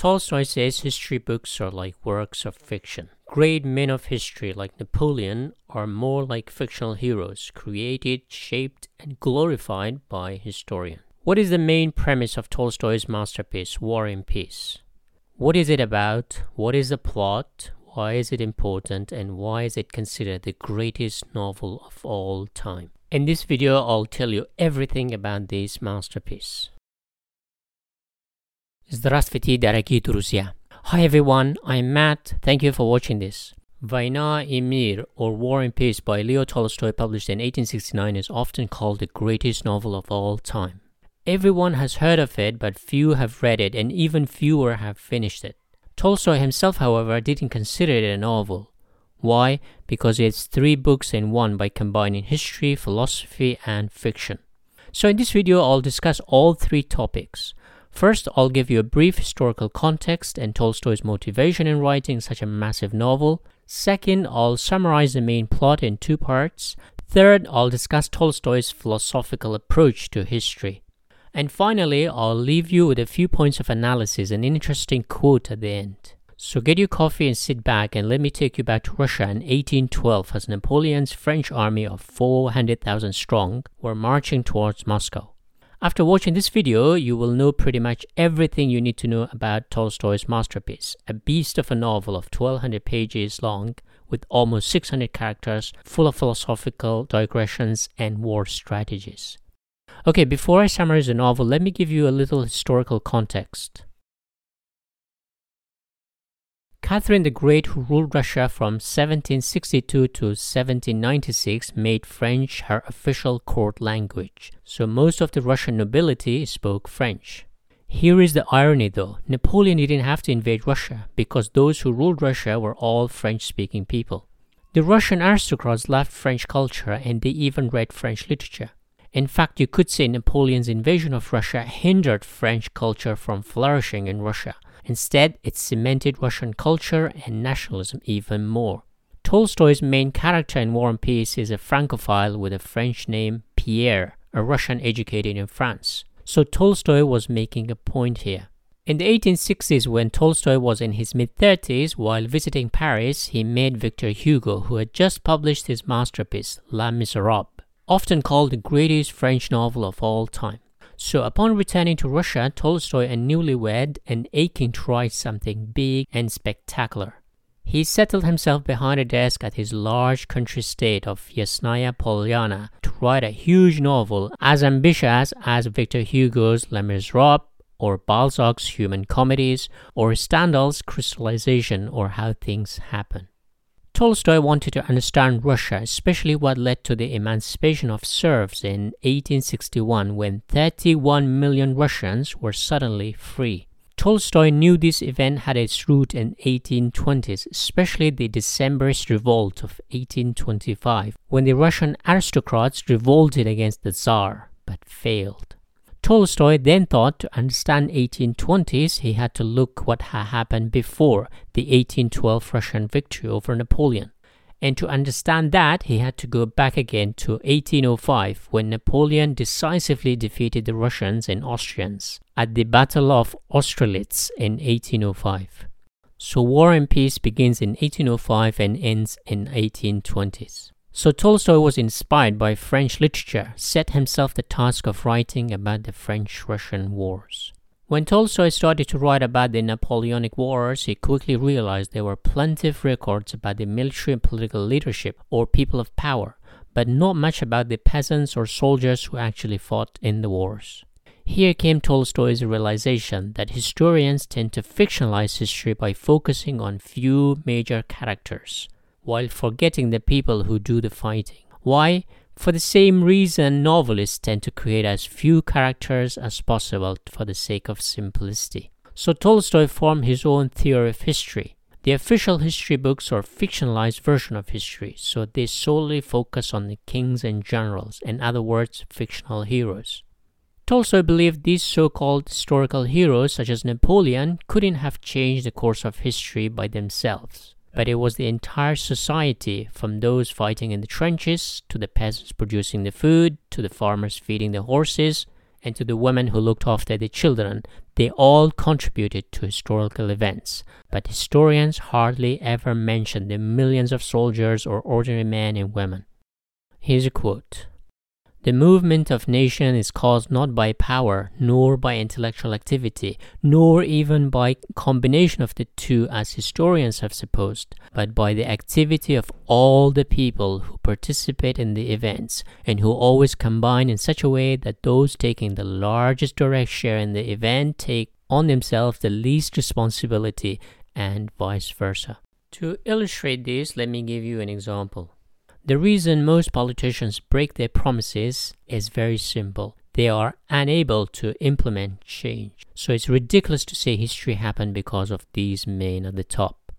Tolstoy says history books are like works of fiction. Great men of history like Napoleon are more like fictional heroes, created, shaped, and glorified by historians. What is the main premise of Tolstoy's masterpiece, War and Peace? What is it about? What is the plot? Why is it important? And why is it considered the greatest novel of all time? In this video, I'll tell you everything about this masterpiece. Здравствуйте, дорогие друзья! Hi everyone, I'm Matt. Thank you for watching this. Vaina и мир, or War and Peace by Leo Tolstoy, published in 1869, is often called the greatest novel of all time. Everyone has heard of it, but few have read it, and even fewer have finished it. Tolstoy himself, however, didn't consider it a novel. Why? Because it's three books in one by combining history, philosophy, and fiction. So in this video, I'll discuss all three topics. First, I'll give you a brief historical context and Tolstoy's motivation in writing such a massive novel. Second, I'll summarize the main plot in two parts. Third, I'll discuss Tolstoy's philosophical approach to history. And finally, I'll leave you with a few points of analysis and an interesting quote at the end. So get your coffee and sit back and let me take you back to Russia in 1812 as Napoleon's French army of 400,000 strong were marching towards Moscow. After watching this video, you will know pretty much everything you need to know about Tolstoy's masterpiece, a beast of a novel of 1200 pages long with almost 600 characters, full of philosophical digressions and war strategies. Okay, before I summarize the novel, let me give you a little historical context. Catherine the Great, who ruled Russia from 1762 to 1796, made French her official court language, so most of the Russian nobility spoke French. Here is the irony though Napoleon didn't have to invade Russia because those who ruled Russia were all French speaking people. The Russian aristocrats loved French culture and they even read French literature. In fact, you could say Napoleon's invasion of Russia hindered French culture from flourishing in Russia Instead, it cemented Russian culture and nationalism even more. Tolstoy's main character in War and Peace is a Francophile with a French name, Pierre, a Russian educated in France. So Tolstoy was making a point here. In the 1860s, when Tolstoy was in his mid 30s, while visiting Paris, he met Victor Hugo, who had just published his masterpiece, La Miserables, often called the greatest French novel of all time. So upon returning to Russia, Tolstoy, a newlywed and aching tried something big and spectacular. He settled himself behind a desk at his large country estate of Yasnaya Polyana to write a huge novel as ambitious as Victor Hugo's Les Miserables or Balzac's Human Comedies or Stendhal's Crystallization or How Things Happen. Tolstoy wanted to understand Russia, especially what led to the emancipation of serfs in 1861 when 31 million Russians were suddenly free. Tolstoy knew this event had its root in 1820s, especially the Decembrist revolt of 1825, when the Russian aristocrats revolted against the Tsar, but failed. Tolstoy then thought to understand 1820s he had to look what had happened before the 1812 Russian victory over Napoleon. And to understand that, he had to go back again to 1805 when Napoleon decisively defeated the Russians and Austrians at the Battle of Austerlitz in 1805. So War and Peace begins in 1805 and ends in 1820s. So Tolstoy was inspired by French literature, set himself the task of writing about the French-Russian wars. When Tolstoy started to write about the Napoleonic Wars, he quickly realized there were plenty of records about the military and political leadership or people of power, but not much about the peasants or soldiers who actually fought in the wars. Here came Tolstoy's realization that historians tend to fictionalize history by focusing on few major characters, while forgetting the people who do the fighting. Why? For the same reason, novelists tend to create as few characters as possible for the sake of simplicity. So Tolstoy formed his own theory of history. The official history books are fictionalized version of history, so they solely focus on the kings and generals, in other words, fictional heroes. Tolstoy believed these so-called historical heroes, such as Napoleon, couldn't have changed the course of history by themselves but it was the entire society, from those fighting in the trenches, to the peasants producing the food, to the farmers feeding the horses, and to the women who looked after the children. They all contributed to historical events, but historians hardly ever mention the millions of soldiers or ordinary men and women. Here's a quote the movement of nation is caused not by power, nor by intellectual activity, nor even by combination of the two as historians have supposed, but by the activity of all the people who participate in the events, and who always combine in such a way that those taking the largest direct share in the event take on themselves the least responsibility, and vice versa. To illustrate this, let me give you an example. The reason most politicians break their promises is very simple. They are unable to implement change. So it's ridiculous to say history happened because of these men at the top.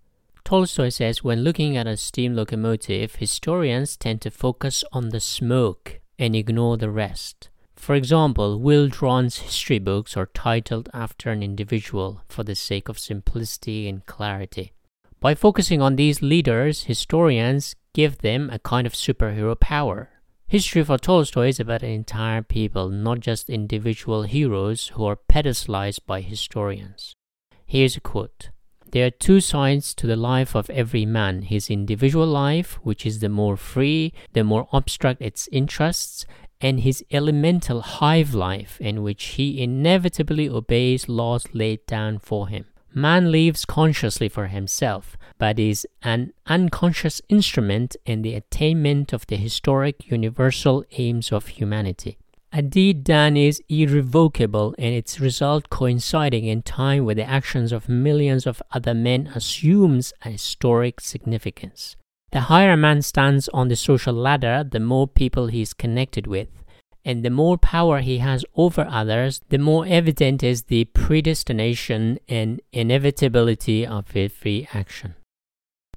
Tolstoy says when looking at a steam locomotive, historians tend to focus on the smoke and ignore the rest. For example, Will Durant's history books are titled after an individual for the sake of simplicity and clarity. By focusing on these leaders, historians give them a kind of superhero power. History for Tolstoy is about an entire people, not just individual heroes who are pedestalized by historians. Here's a quote There are two sides to the life of every man his individual life, which is the more free, the more abstract its interests, and his elemental hive life, in which he inevitably obeys laws laid down for him. Man lives consciously for himself, but is an unconscious instrument in the attainment of the historic universal aims of humanity. A deed done is irrevocable and its result coinciding in time with the actions of millions of other men assumes a historic significance. The higher a man stands on the social ladder, the more people he is connected with and the more power he has over others, the more evident is the predestination and inevitability of every action.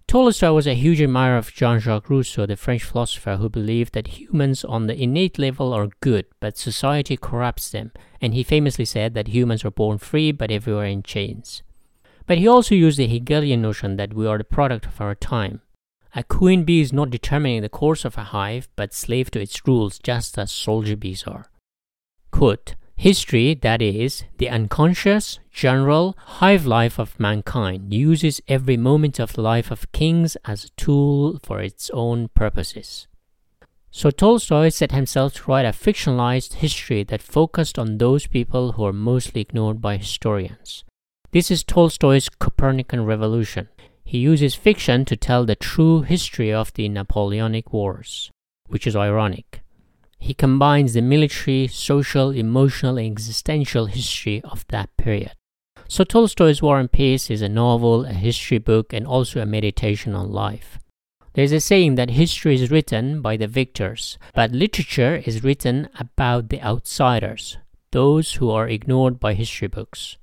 Tolstoy was a huge admirer of Jean Jacques Rousseau, the French philosopher who believed that humans on the innate level are good, but society corrupts them, and he famously said that humans are born free but everywhere in chains. But he also used the Hegelian notion that we are the product of our time, a queen bee is not determining the course of a hive, but slave to its rules, just as soldier bees are. Quote, History, that is, the unconscious, general, hive life of mankind, uses every moment of the life of kings as a tool for its own purposes. So Tolstoy set himself to write a fictionalized history that focused on those people who are mostly ignored by historians. This is Tolstoy's Copernican revolution. He uses fiction to tell the true history of the Napoleonic Wars, which is ironic. He combines the military, social, emotional, and existential history of that period. So Tolstoy's War and Peace is a novel, a history book, and also a meditation on life. There's a saying that history is written by the victors, but literature is written about the outsiders, those who are ignored by history books.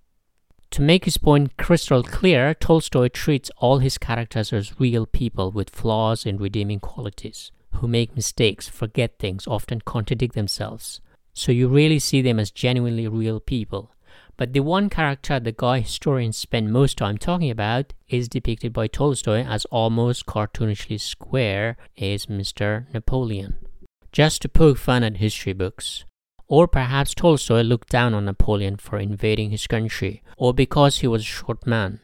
To make his point crystal clear, Tolstoy treats all his characters as real people with flaws and redeeming qualities, who make mistakes, forget things, often contradict themselves. so you really see them as genuinely real people. But the one character the guy historians spend most time talking about is depicted by Tolstoy as almost cartoonishly square is Mr. Napoleon. Just to poke fun at history books. Or perhaps Tolstoy looked down on Napoleon for invading his country, or because he was a short man.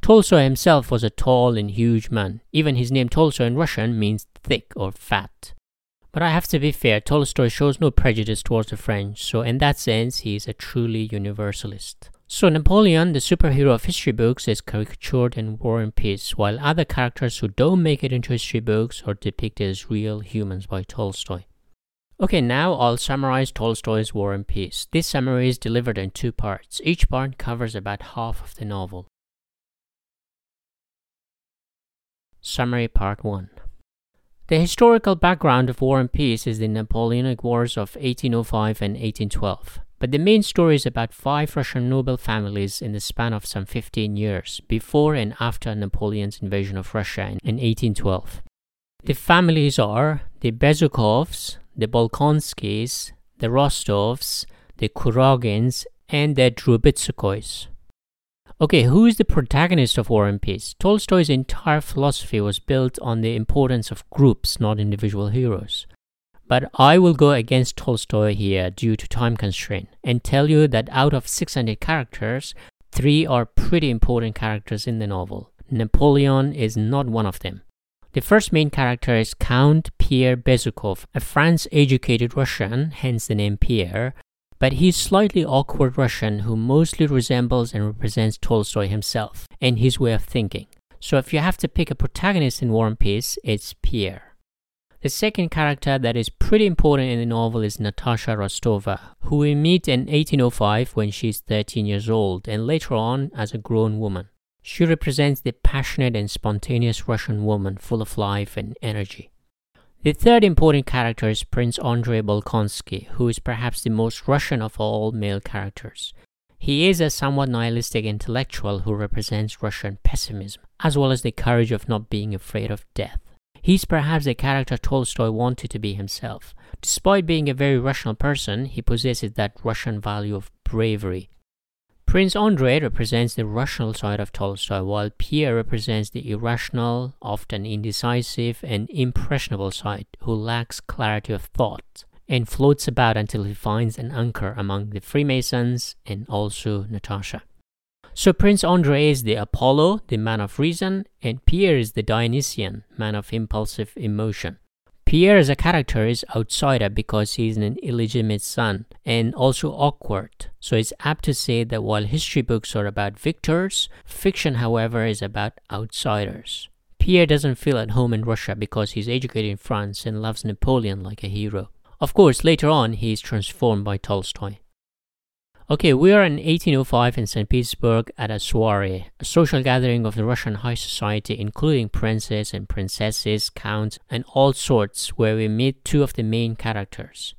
Tolstoy himself was a tall and huge man. Even his name Tolstoy in Russian means thick or fat. But I have to be fair, Tolstoy shows no prejudice towards the French, so in that sense, he is a truly universalist. So Napoleon, the superhero of history books, is caricatured in War and Peace, while other characters who don't make it into history books are depicted as real humans by Tolstoy. Okay, now I'll summarize Tolstoy's War and Peace. This summary is delivered in two parts. Each part covers about half of the novel. Summary Part 1 The historical background of War and Peace is the Napoleonic Wars of 1805 and 1812. But the main story is about five Russian noble families in the span of some 15 years, before and after Napoleon's invasion of Russia in 1812. The families are the Bezukhovs, the Bolkonskys, the Rostovs, the Kuragins, and the Drubetskoys. Okay, who is the protagonist of War and Peace? Tolstoy's entire philosophy was built on the importance of groups, not individual heroes. But I will go against Tolstoy here due to time constraint and tell you that out of 600 characters, three are pretty important characters in the novel. Napoleon is not one of them. The first main character is Count Pierre Bezukhov, a France educated Russian, hence the name Pierre, but he's slightly awkward Russian who mostly resembles and represents Tolstoy himself and his way of thinking. So if you have to pick a protagonist in War and Peace, it's Pierre. The second character that is pretty important in the novel is Natasha Rostova, who we meet in 1805 when she's 13 years old and later on as a grown woman. She represents the passionate and spontaneous Russian woman full of life and energy. The third important character is Prince Andrei Bolkonsky, who is perhaps the most Russian of all male characters. He is a somewhat nihilistic intellectual who represents Russian pessimism, as well as the courage of not being afraid of death. He's perhaps the character Tolstoy wanted to be himself. Despite being a very rational person, he possesses that Russian value of bravery Prince Andrei represents the rational side of Tolstoy, while Pierre represents the irrational, often indecisive, and impressionable side who lacks clarity of thought and floats about until he finds an anchor among the Freemasons and also Natasha. So Prince Andrei is the Apollo, the man of reason, and Pierre is the Dionysian, man of impulsive emotion. Pierre as a character is outsider because he is an illegitimate son and also awkward. So it's apt to say that while history books are about victors, fiction, however, is about outsiders. Pierre doesn't feel at home in Russia because he's educated in France and loves Napoleon like a hero. Of course, later on, he is transformed by Tolstoy. Okay, we are in 1805 in St. Petersburg at a soiree, a social gathering of the Russian high society, including princes and princesses, counts, and all sorts, where we meet two of the main characters.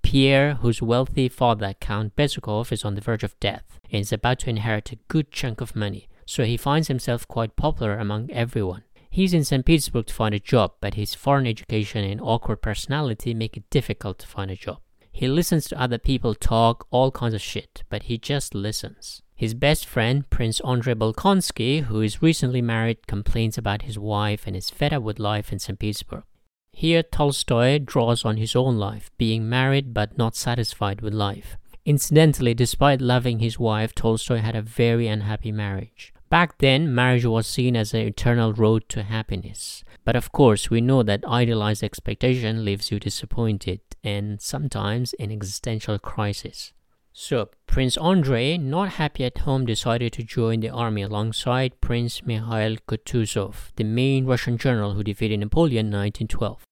Pierre, whose wealthy father, Count Bezukhov, is on the verge of death and is about to inherit a good chunk of money, so he finds himself quite popular among everyone. He's in St. Petersburg to find a job, but his foreign education and awkward personality make it difficult to find a job. He listens to other people talk all kinds of shit, but he just listens. His best friend, Prince Andrei Bolkonsky, who is recently married, complains about his wife and is fed up with life in St. Petersburg. Here, Tolstoy draws on his own life, being married but not satisfied with life. Incidentally, despite loving his wife, Tolstoy had a very unhappy marriage. Back then, marriage was seen as an eternal road to happiness. But of course, we know that idealized expectation leaves you disappointed and sometimes in existential crisis. So, Prince Andrei, not happy at home, decided to join the army alongside Prince Mikhail Kutuzov, the main Russian general who defeated Napoleon in 1912.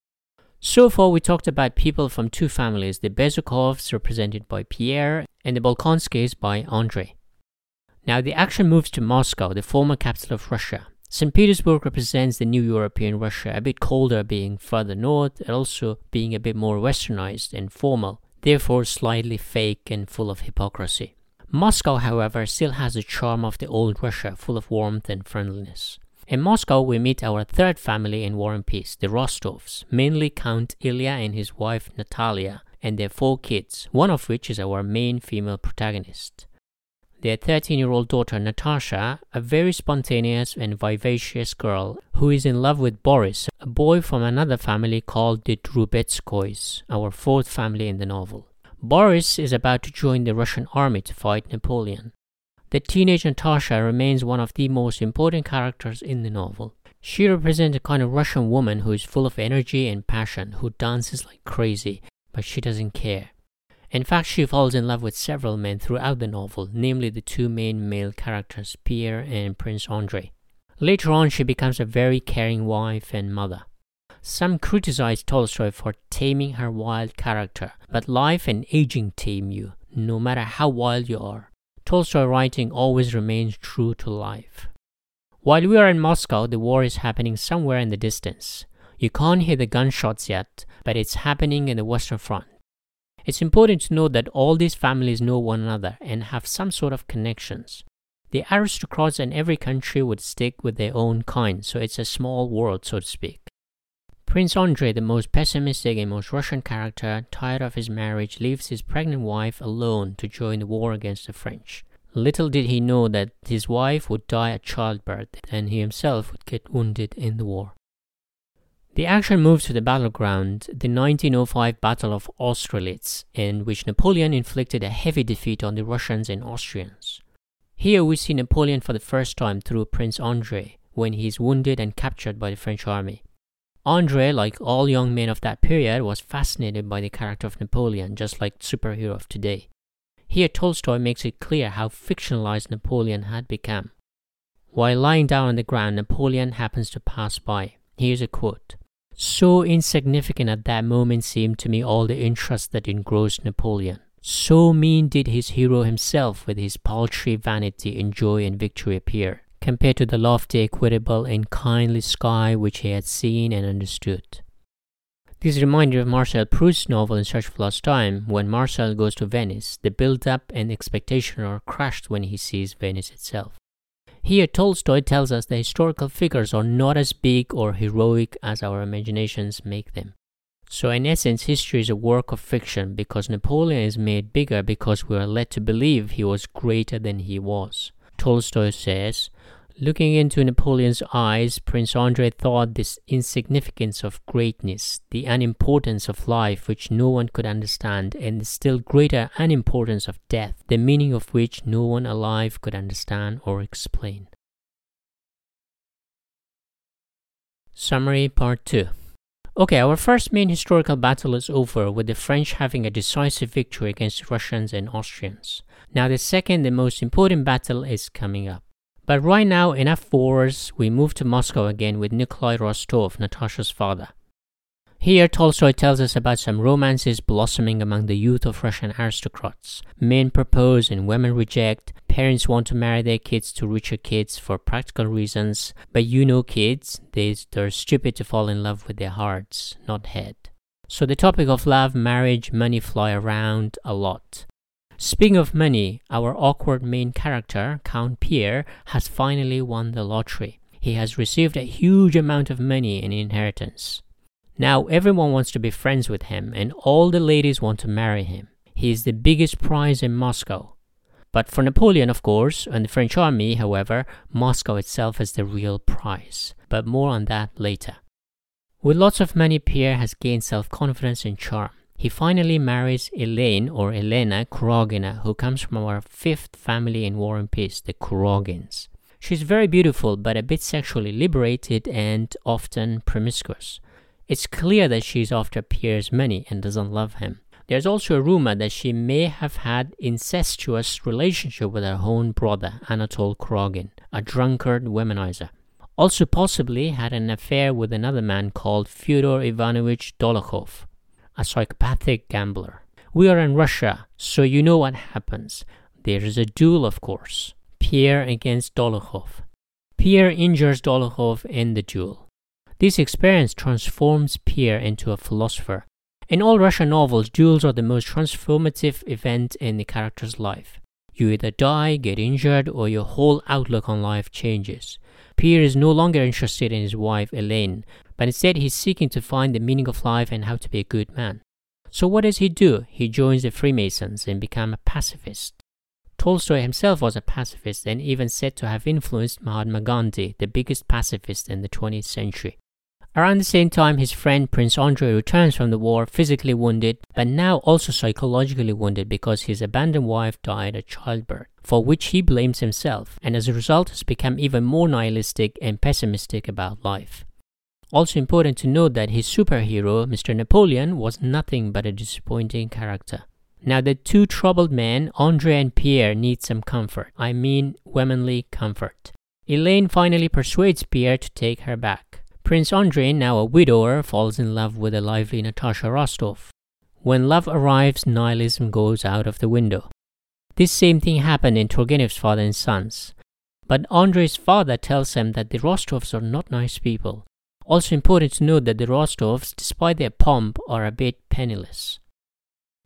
So far, we talked about people from two families the Bezukhovs, represented by Pierre, and the Bolkonskys by Andrei. Now, the action moves to Moscow, the former capital of Russia. St. Petersburg represents the new European Russia, a bit colder being further north and also being a bit more westernized and formal, therefore slightly fake and full of hypocrisy. Moscow, however, still has the charm of the old Russia, full of warmth and friendliness. In Moscow, we meet our third family in War and Peace, the Rostovs, mainly Count Ilya and his wife Natalia, and their four kids, one of which is our main female protagonist. Their 13 year old daughter Natasha, a very spontaneous and vivacious girl who is in love with Boris, a boy from another family called the Drubetskoys, our fourth family in the novel. Boris is about to join the Russian army to fight Napoleon. The teenage Natasha remains one of the most important characters in the novel. She represents a kind of Russian woman who is full of energy and passion, who dances like crazy, but she doesn't care. In fact, she falls in love with several men throughout the novel, namely the two main male characters, Pierre and Prince Andrei. Later on, she becomes a very caring wife and mother. Some criticize Tolstoy for taming her wild character, but life and aging tame you, no matter how wild you are. Tolstoy writing always remains true to life. While we are in Moscow, the war is happening somewhere in the distance. You can't hear the gunshots yet, but it's happening in the Western Front. It's important to note that all these families know one another and have some sort of connections. The aristocrats in every country would stick with their own kind, so it's a small world, so to speak. Prince Andrei, the most pessimistic and most Russian character, tired of his marriage, leaves his pregnant wife alone to join the war against the French. Little did he know that his wife would die at childbirth and he himself would get wounded in the war. The action moves to the battleground, the 1905 Battle of Austerlitz, in which Napoleon inflicted a heavy defeat on the Russians and Austrians. Here we see Napoleon for the first time through Prince Andrei when he is wounded and captured by the French army. Andrei, like all young men of that period, was fascinated by the character of Napoleon, just like superhero of today. Here Tolstoy makes it clear how fictionalized Napoleon had become. While lying down on the ground, Napoleon happens to pass by. Here's a quote so insignificant at that moment seemed to me all the interest that engrossed Napoleon. So mean did his hero himself with his paltry vanity in joy and victory appear, compared to the lofty, equitable, and kindly sky which he had seen and understood. This reminds me of Marcel Proust's novel In Search of Lost Time. When Marcel goes to Venice, the build-up and expectation are crushed when he sees Venice itself. Here, Tolstoy tells us the historical figures are not as big or heroic as our imaginations make them. So, in essence, history is a work of fiction because Napoleon is made bigger because we are led to believe he was greater than he was. Tolstoy says, Looking into Napoleon's eyes, Prince Andrei thought this insignificance of greatness, the unimportance of life which no one could understand, and the still greater unimportance of death, the meaning of which no one alive could understand or explain. Summary Part 2 Okay, our first main historical battle is over, with the French having a decisive victory against Russians and Austrians. Now, the second and most important battle is coming up. But right now, in F4s, we move to Moscow again with Nikolai Rostov, Natasha's father. Here, Tolstoy tells us about some romances blossoming among the youth of Russian aristocrats. Men propose and women reject. Parents want to marry their kids to richer kids for practical reasons. But you know kids, they, they're stupid to fall in love with their hearts, not head. So the topic of love, marriage, money fly around a lot. Speaking of money, our awkward main character, Count Pierre, has finally won the lottery. He has received a huge amount of money in inheritance. Now everyone wants to be friends with him, and all the ladies want to marry him. He is the biggest prize in Moscow. But for Napoleon, of course, and the French army, however, Moscow itself is the real prize. But more on that later. With lots of money, Pierre has gained self confidence and charm. He finally marries Elaine or Elena Kuragina, who comes from our fifth family in War and Peace, the Kuragins. She's very beautiful, but a bit sexually liberated and often promiscuous. It's clear that she's after Pierre's money and doesn't love him. There's also a rumor that she may have had incestuous relationship with her own brother, Anatole Kuragin, a drunkard womanizer. Also possibly had an affair with another man called Fyodor Ivanovich Dolokhov, a psychopathic gambler. We are in Russia, so you know what happens. There is a duel, of course. Pierre against Dolokhov. Pierre injures Dolokhov in the duel. This experience transforms Pierre into a philosopher. In all Russian novels, duels are the most transformative event in the character's life. You either die, get injured, or your whole outlook on life changes. Pierre is no longer interested in his wife Elaine, but instead he's seeking to find the meaning of life and how to be a good man. So what does he do? He joins the Freemasons and becomes a pacifist. Tolstoy himself was a pacifist and even said to have influenced Mahatma Gandhi, the biggest pacifist in the 20th century. Around the same time, his friend Prince Andrei returns from the war physically wounded, but now also psychologically wounded because his abandoned wife died at childbirth, for which he blames himself, and as a result has become even more nihilistic and pessimistic about life. Also important to note that his superhero, Mr. Napoleon, was nothing but a disappointing character. Now, the two troubled men, Andre and Pierre, need some comfort. I mean, womanly comfort. Elaine finally persuades Pierre to take her back. Prince Andre, now a widower, falls in love with the lively Natasha Rostov. When love arrives, nihilism goes out of the window. This same thing happened in Turgenev's Father and Sons. But Andre's father tells him that the Rostovs are not nice people. Also important to note that the Rostovs, despite their pomp, are a bit penniless.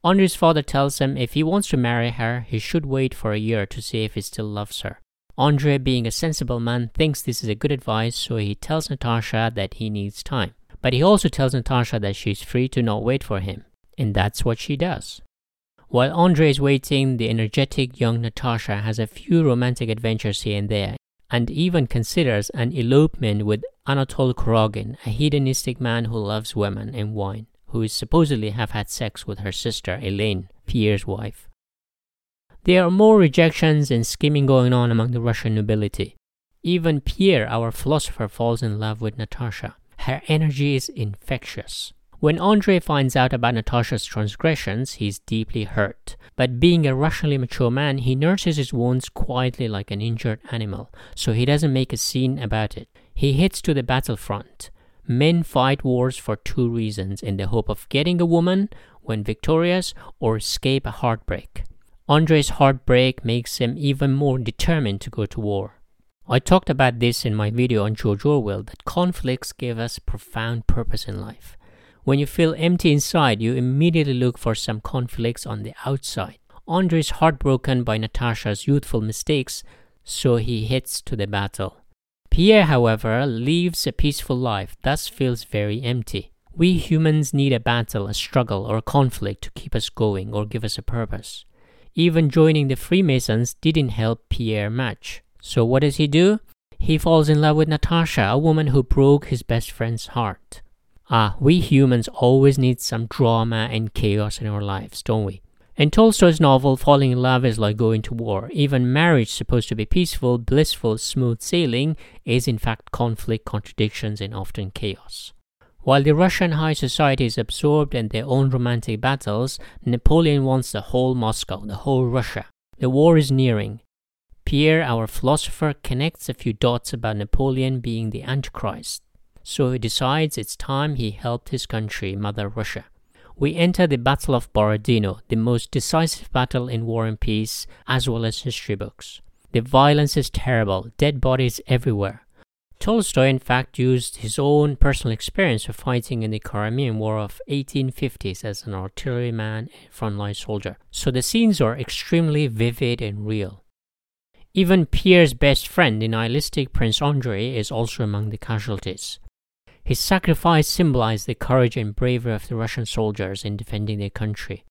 Andre's father tells him if he wants to marry her, he should wait for a year to see if he still loves her. Andre, being a sensible man, thinks this is a good advice, so he tells Natasha that he needs time. But he also tells Natasha that she's free to not wait for him, and that's what she does. While Andre is waiting, the energetic young Natasha has a few romantic adventures here and there, and even considers an elopement with Anatole Kuragin, a hedonistic man who loves women and wine who is supposedly have had sex with her sister Elaine, Pierre's wife. There are more rejections and scheming going on among the Russian nobility. Even Pierre, our philosopher, falls in love with Natasha. Her energy is infectious. When Andre finds out about Natasha's transgressions, he's deeply hurt. But being a rationally mature man, he nurses his wounds quietly like an injured animal, so he doesn't make a scene about it. He heads to the battlefront. Men fight wars for two reasons in the hope of getting a woman when victorious or escape a heartbreak. Andre's heartbreak makes him even more determined to go to war. I talked about this in my video on George Orwell that conflicts give us profound purpose in life. When you feel empty inside, you immediately look for some conflicts on the outside. Andre is heartbroken by Natasha's youthful mistakes, so he hits to the battle. Pierre, however, lives a peaceful life, thus feels very empty. We humans need a battle, a struggle, or a conflict to keep us going or give us a purpose. Even joining the Freemasons didn't help Pierre much. So what does he do? He falls in love with Natasha, a woman who broke his best friend's heart. Ah, we humans always need some drama and chaos in our lives, don't we? In Tolstoy's novel, falling in love is like going to war. Even marriage, supposed to be peaceful, blissful, smooth sailing, is in fact conflict, contradictions, and often chaos. While the Russian high society is absorbed in their own romantic battles, Napoleon wants the whole Moscow, the whole Russia. The war is nearing. Pierre, our philosopher, connects a few dots about Napoleon being the Antichrist. So he decides it's time he helped his country, Mother Russia we enter the Battle of Borodino, the most decisive battle in War and Peace, as well as history books. The violence is terrible, dead bodies everywhere. Tolstoy, in fact, used his own personal experience of fighting in the Crimean War of 1850s as an artilleryman and frontline soldier, so the scenes are extremely vivid and real. Even Pierre's best friend, the nihilistic Prince Andrei, is also among the casualties. His sacrifice symbolized the courage and bravery of the Russian soldiers in defending their country.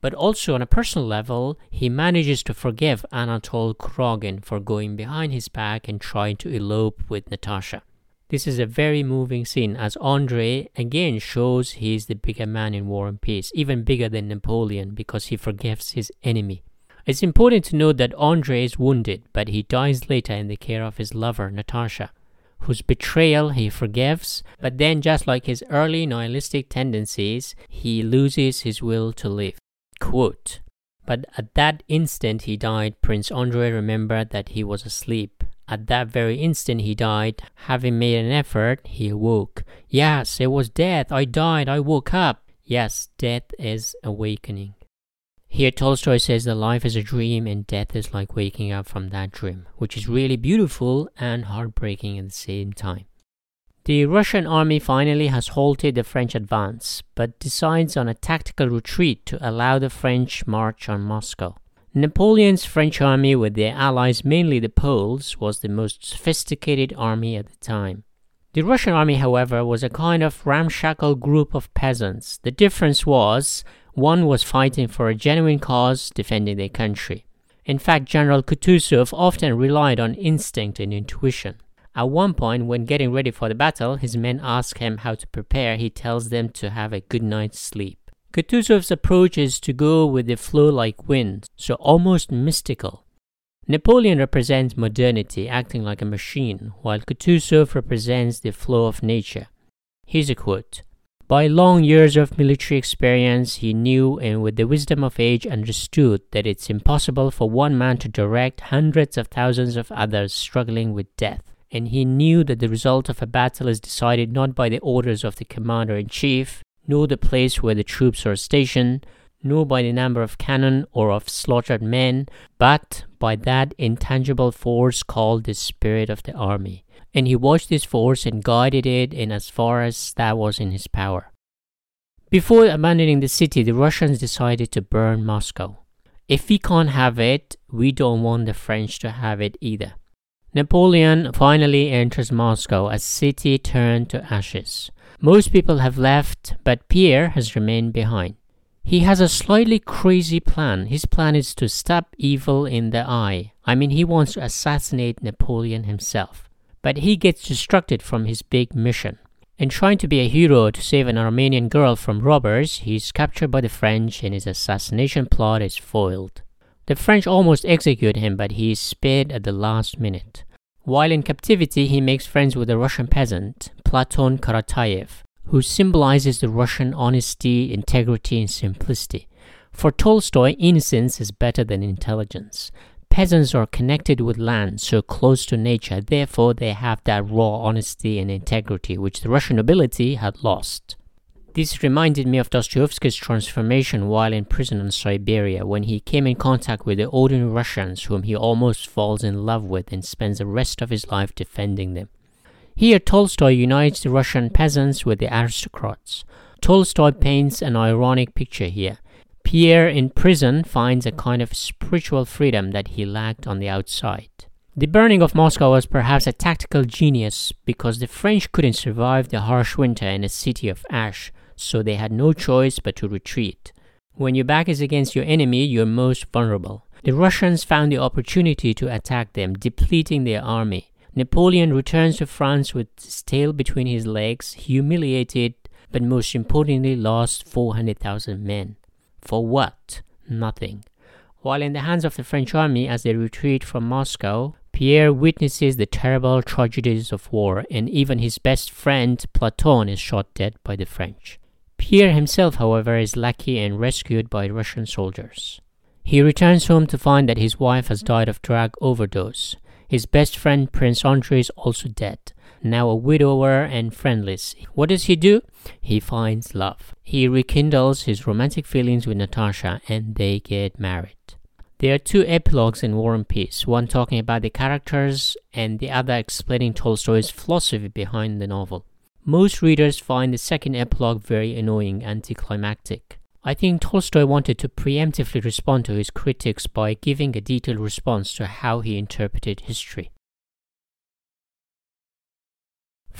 But also on a personal level, he manages to forgive Anatole Kuragin for going behind his back and trying to elope with Natasha. This is a very moving scene as Andre again shows he is the bigger man in War and Peace, even bigger than Napoleon because he forgives his enemy. It's important to note that Andre is wounded, but he dies later in the care of his lover, Natasha whose betrayal he forgives, but then, just like his early nihilistic tendencies, he loses his will to live. Quote, but at that instant he died, Prince Andrei remembered that he was asleep. At that very instant he died. Having made an effort, he awoke. Yes, it was death. I died. I woke up. Yes, death is awakening. Here, Tolstoy says that life is a dream and death is like waking up from that dream, which is really beautiful and heartbreaking at the same time. The Russian army finally has halted the French advance, but decides on a tactical retreat to allow the French march on Moscow. Napoleon's French army, with their allies mainly the Poles, was the most sophisticated army at the time. The Russian army, however, was a kind of ramshackle group of peasants. The difference was one was fighting for a genuine cause, defending their country. In fact, General Kutuzov often relied on instinct and intuition. At one point, when getting ready for the battle, his men ask him how to prepare. He tells them to have a good night's sleep. Kutuzov's approach is to go with the flow like wind, so almost mystical. Napoleon represents modernity, acting like a machine, while Kutuzov represents the flow of nature. Here's a quote By long years of military experience, he knew and with the wisdom of age understood that it's impossible for one man to direct hundreds of thousands of others struggling with death and he knew that the result of a battle is decided not by the orders of the commander in chief, nor the place where the troops are stationed, nor by the number of cannon or of slaughtered men, but by that intangible force called the spirit of the army. And he watched this force and guided it in as far as that was in his power. Before abandoning the city, the Russians decided to burn Moscow. If we can't have it, we don't want the French to have it either. Napoleon finally enters Moscow, a city turned to ashes. Most people have left, but Pierre has remained behind. He has a slightly crazy plan. His plan is to stab evil in the eye. I mean, he wants to assassinate Napoleon himself. But he gets distracted from his big mission. In trying to be a hero to save an Armenian girl from robbers, he is captured by the French and his assassination plot is foiled. The French almost execute him, but he is spared at the last minute. While in captivity, he makes friends with a Russian peasant, Platon Karatayev, who symbolizes the Russian honesty, integrity, and simplicity. For Tolstoy, innocence is better than intelligence. Peasants are connected with land, so close to nature, therefore, they have that raw honesty and integrity which the Russian nobility had lost. This reminded me of Dostoevsky's transformation while in prison in Siberia when he came in contact with the ordinary Russians whom he almost falls in love with and spends the rest of his life defending them. Here, Tolstoy unites the Russian peasants with the aristocrats. Tolstoy paints an ironic picture here. Pierre in prison finds a kind of spiritual freedom that he lacked on the outside. The burning of Moscow was perhaps a tactical genius because the French couldn't survive the harsh winter in a city of ash, so they had no choice but to retreat. When your back is against your enemy, you're most vulnerable. The Russians found the opportunity to attack them, depleting their army. Napoleon returns to France with his tail between his legs, humiliated, but most importantly, lost 400,000 men. For what? Nothing. While in the hands of the French army as they retreat from Moscow, Pierre witnesses the terrible tragedies of war, and even his best friend Platon is shot dead by the French. Pierre himself, however, is lucky and rescued by Russian soldiers. He returns home to find that his wife has died of drug overdose. His best friend Prince Andrei is also dead, now a widower and friendless. What does he do? He finds love. He rekindles his romantic feelings with Natasha and they get married. There are two epilogues in War and Peace, one talking about the characters and the other explaining Tolstoy's philosophy behind the novel. Most readers find the second epilogue very annoying, anticlimactic. I think Tolstoy wanted to preemptively respond to his critics by giving a detailed response to how he interpreted history.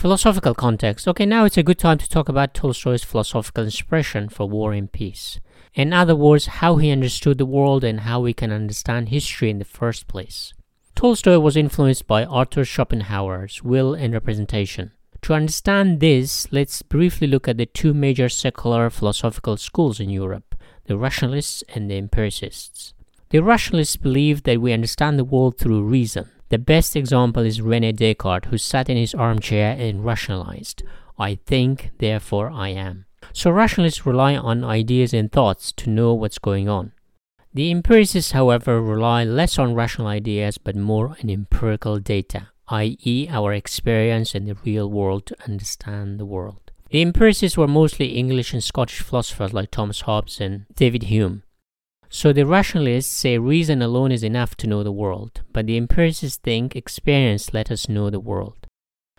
Philosophical context. Okay, now it's a good time to talk about Tolstoy's philosophical inspiration for War and Peace. In other words, how he understood the world and how we can understand history in the first place. Tolstoy was influenced by Arthur Schopenhauer's Will and Representation. To understand this, let's briefly look at the two major secular philosophical schools in Europe the rationalists and the empiricists. The rationalists believe that we understand the world through reason. The best example is Rene Descartes, who sat in his armchair and rationalized I think, therefore I am. So rationalists rely on ideas and thoughts to know what's going on. The empiricists, however, rely less on rational ideas but more on empirical data i.e., our experience in the real world to understand the world. The empiricists were mostly English and Scottish philosophers like Thomas Hobbes and David Hume. So the rationalists say reason alone is enough to know the world, but the empiricists think experience let us know the world.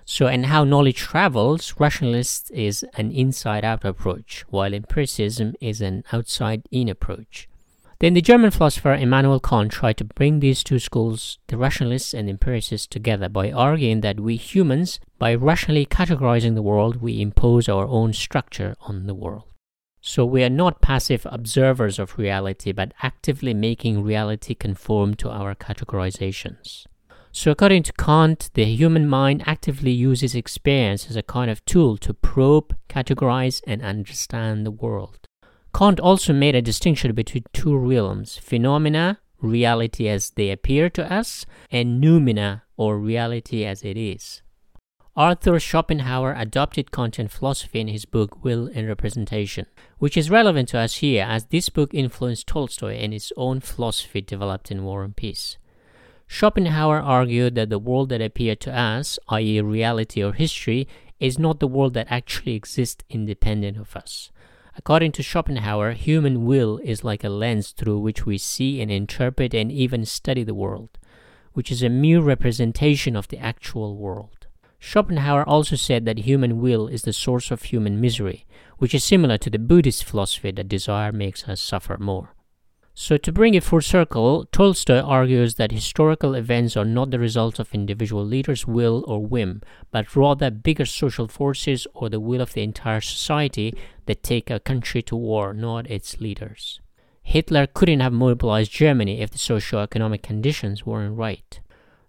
So, and how knowledge travels, rationalist is an inside out approach, while empiricism is an outside in approach. Then the German philosopher Immanuel Kant tried to bring these two schools, the rationalists and empiricists, together by arguing that we humans, by rationally categorizing the world, we impose our own structure on the world. So we are not passive observers of reality, but actively making reality conform to our categorizations. So, according to Kant, the human mind actively uses experience as a kind of tool to probe, categorize, and understand the world. Kant also made a distinction between two realms phenomena, reality as they appear to us, and noumena, or reality as it is. Arthur Schopenhauer adopted Kantian philosophy in his book Will and Representation, which is relevant to us here as this book influenced Tolstoy and his own philosophy developed in War and Peace. Schopenhauer argued that the world that appeared to us, i.e., reality or history, is not the world that actually exists independent of us. According to Schopenhauer, human will is like a lens through which we see and interpret and even study the world, which is a mere representation of the actual world. Schopenhauer also said that human will is the source of human misery, which is similar to the Buddhist philosophy that desire makes us suffer more. So, to bring it full circle, Tolstoy argues that historical events are not the result of individual leaders' will or whim, but rather bigger social forces or the will of the entire society that take a country to war, not its leaders. Hitler couldn't have mobilized Germany if the socio-economic conditions weren't right.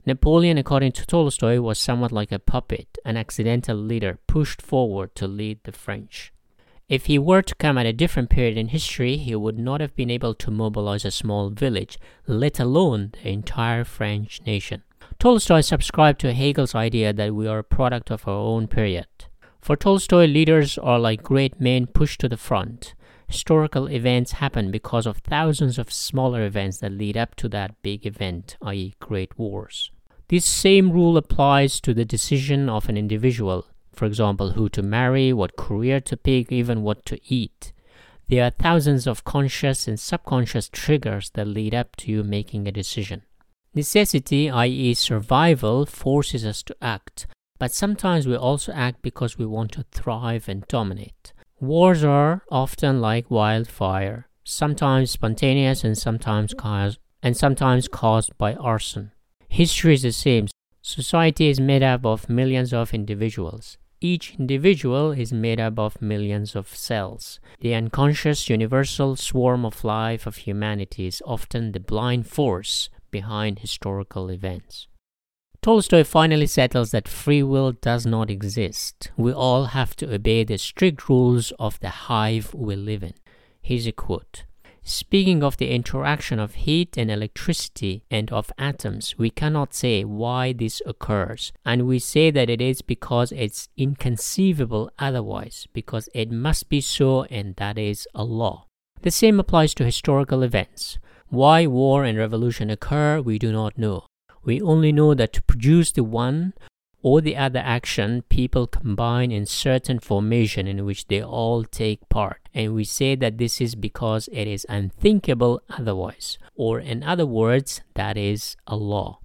Napoleon, according to Tolstoy, was somewhat like a puppet, an accidental leader pushed forward to lead the French. If he were to come at a different period in history, he would not have been able to mobilize a small village, let alone the entire French nation. Tolstoy subscribed to Hegel's idea that we are a product of our own period. For Tolstoy, leaders are like great men pushed to the front. Historical events happen because of thousands of smaller events that lead up to that big event, i.e., great wars. This same rule applies to the decision of an individual, for example, who to marry, what career to pick, even what to eat. There are thousands of conscious and subconscious triggers that lead up to you making a decision. Necessity, i.e., survival, forces us to act, but sometimes we also act because we want to thrive and dominate. Wars are often like wildfire, sometimes spontaneous and sometimes caused and sometimes caused by arson. History is the same. Society is made up of millions of individuals. Each individual is made up of millions of cells. The unconscious universal swarm of life of humanity is often the blind force behind historical events. Tolstoy finally settles that free will does not exist. We all have to obey the strict rules of the hive we live in. Here's a quote Speaking of the interaction of heat and electricity and of atoms, we cannot say why this occurs, and we say that it is because it's inconceivable otherwise, because it must be so, and that is a law. The same applies to historical events. Why war and revolution occur, we do not know. We only know that to produce the one or the other action, people combine in certain formation in which they all take part. And we say that this is because it is unthinkable otherwise, or in other words, that is a law.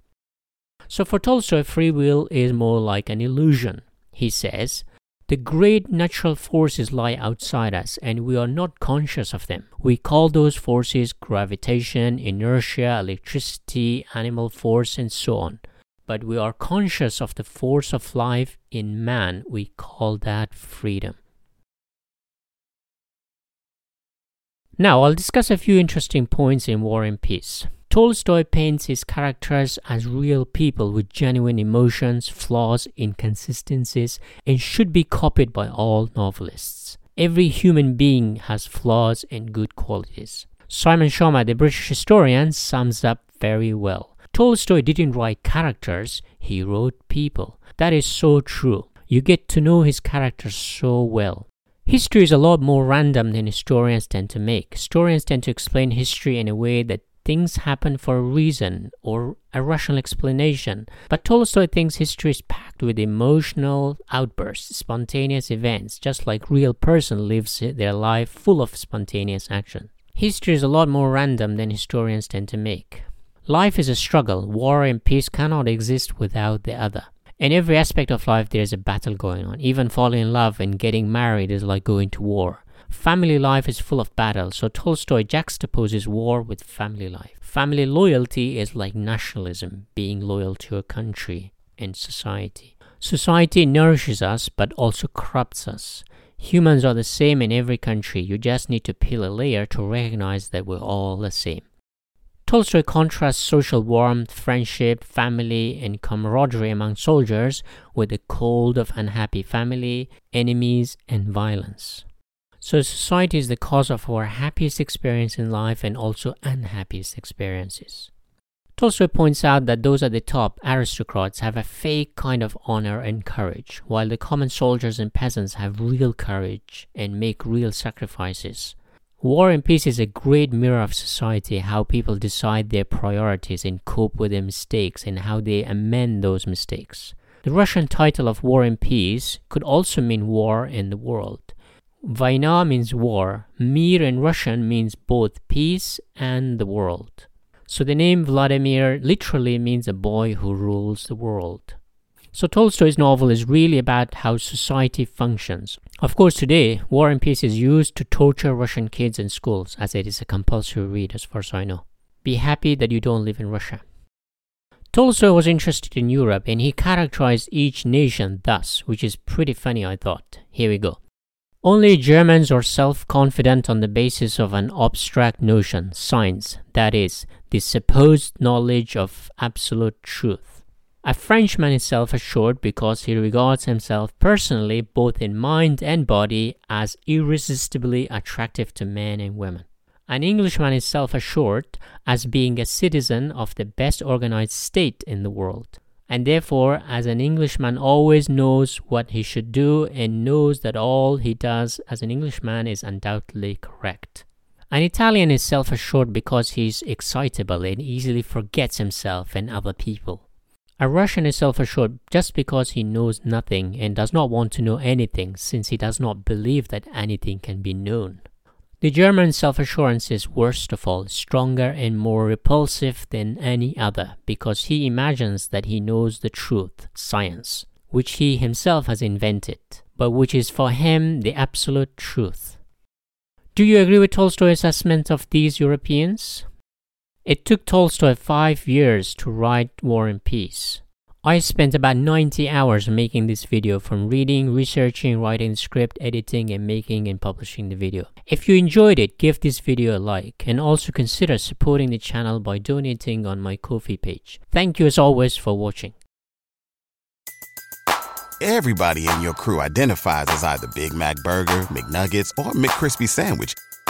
So for Tolstoy, free will is more like an illusion. He says, the great natural forces lie outside us and we are not conscious of them. We call those forces gravitation, inertia, electricity, animal force, and so on but we are conscious of the force of life in man, we call that freedom. Now, I'll discuss a few interesting points in War and Peace. Tolstoy paints his characters as real people with genuine emotions, flaws, inconsistencies, and should be copied by all novelists. Every human being has flaws and good qualities. Simon Schama, the British historian, sums up very well. Tolstoy didn't write characters, he wrote people. That is so true. You get to know his characters so well. History is a lot more random than historians tend to make. Historians tend to explain history in a way that things happen for a reason or a rational explanation. But Tolstoy thinks history is packed with emotional outbursts, spontaneous events, just like real person lives their life full of spontaneous action. History is a lot more random than historians tend to make. Life is a struggle. War and peace cannot exist without the other. In every aspect of life, there is a battle going on. Even falling in love and getting married is like going to war. Family life is full of battles, so Tolstoy juxtaposes war with family life. Family loyalty is like nationalism, being loyal to a country and society. Society nourishes us but also corrupts us. Humans are the same in every country, you just need to peel a layer to recognize that we're all the same. Tolstoy contrasts social warmth, friendship, family, and camaraderie among soldiers with the cold of unhappy family, enemies, and violence. So, society is the cause of our happiest experience in life and also unhappiest experiences. Tolstoy points out that those at the top, aristocrats, have a fake kind of honor and courage, while the common soldiers and peasants have real courage and make real sacrifices. War and Peace is a great mirror of society, how people decide their priorities and cope with their mistakes and how they amend those mistakes. The Russian title of War and Peace could also mean war in the world. Vaina means war. Mir in Russian means both peace and the world. So the name Vladimir literally means a boy who rules the world. So Tolstoy's novel is really about how society functions. Of course, today, War and Peace is used to torture Russian kids in schools, as it is a compulsory read as far as I know. Be happy that you don't live in Russia. Tolstoy was interested in Europe and he characterized each nation thus, which is pretty funny, I thought. Here we go. Only Germans are self confident on the basis of an abstract notion, science, that is, the supposed knowledge of absolute truth. A Frenchman is self assured because he regards himself personally, both in mind and body, as irresistibly attractive to men and women. An Englishman is self assured as being a citizen of the best organized state in the world and therefore, as an Englishman always knows what he should do and knows that all he does as an Englishman is undoubtedly correct. An Italian is self assured because he is excitable and easily forgets himself and other people. A Russian is self assured just because he knows nothing and does not want to know anything since he does not believe that anything can be known. The German self assurance is worst of all stronger and more repulsive than any other because he imagines that he knows the truth, science, which he himself has invented, but which is for him the absolute truth. Do you agree with Tolstoy's assessment of these Europeans? It took Tolstoy five years to write War and Peace. I spent about 90 hours making this video from reading, researching, writing the script, editing, and making and publishing the video. If you enjoyed it, give this video a like and also consider supporting the channel by donating on my Ko-fi page. Thank you as always for watching. Everybody in your crew identifies as either Big Mac Burger, McNuggets, or McCrispy Sandwich,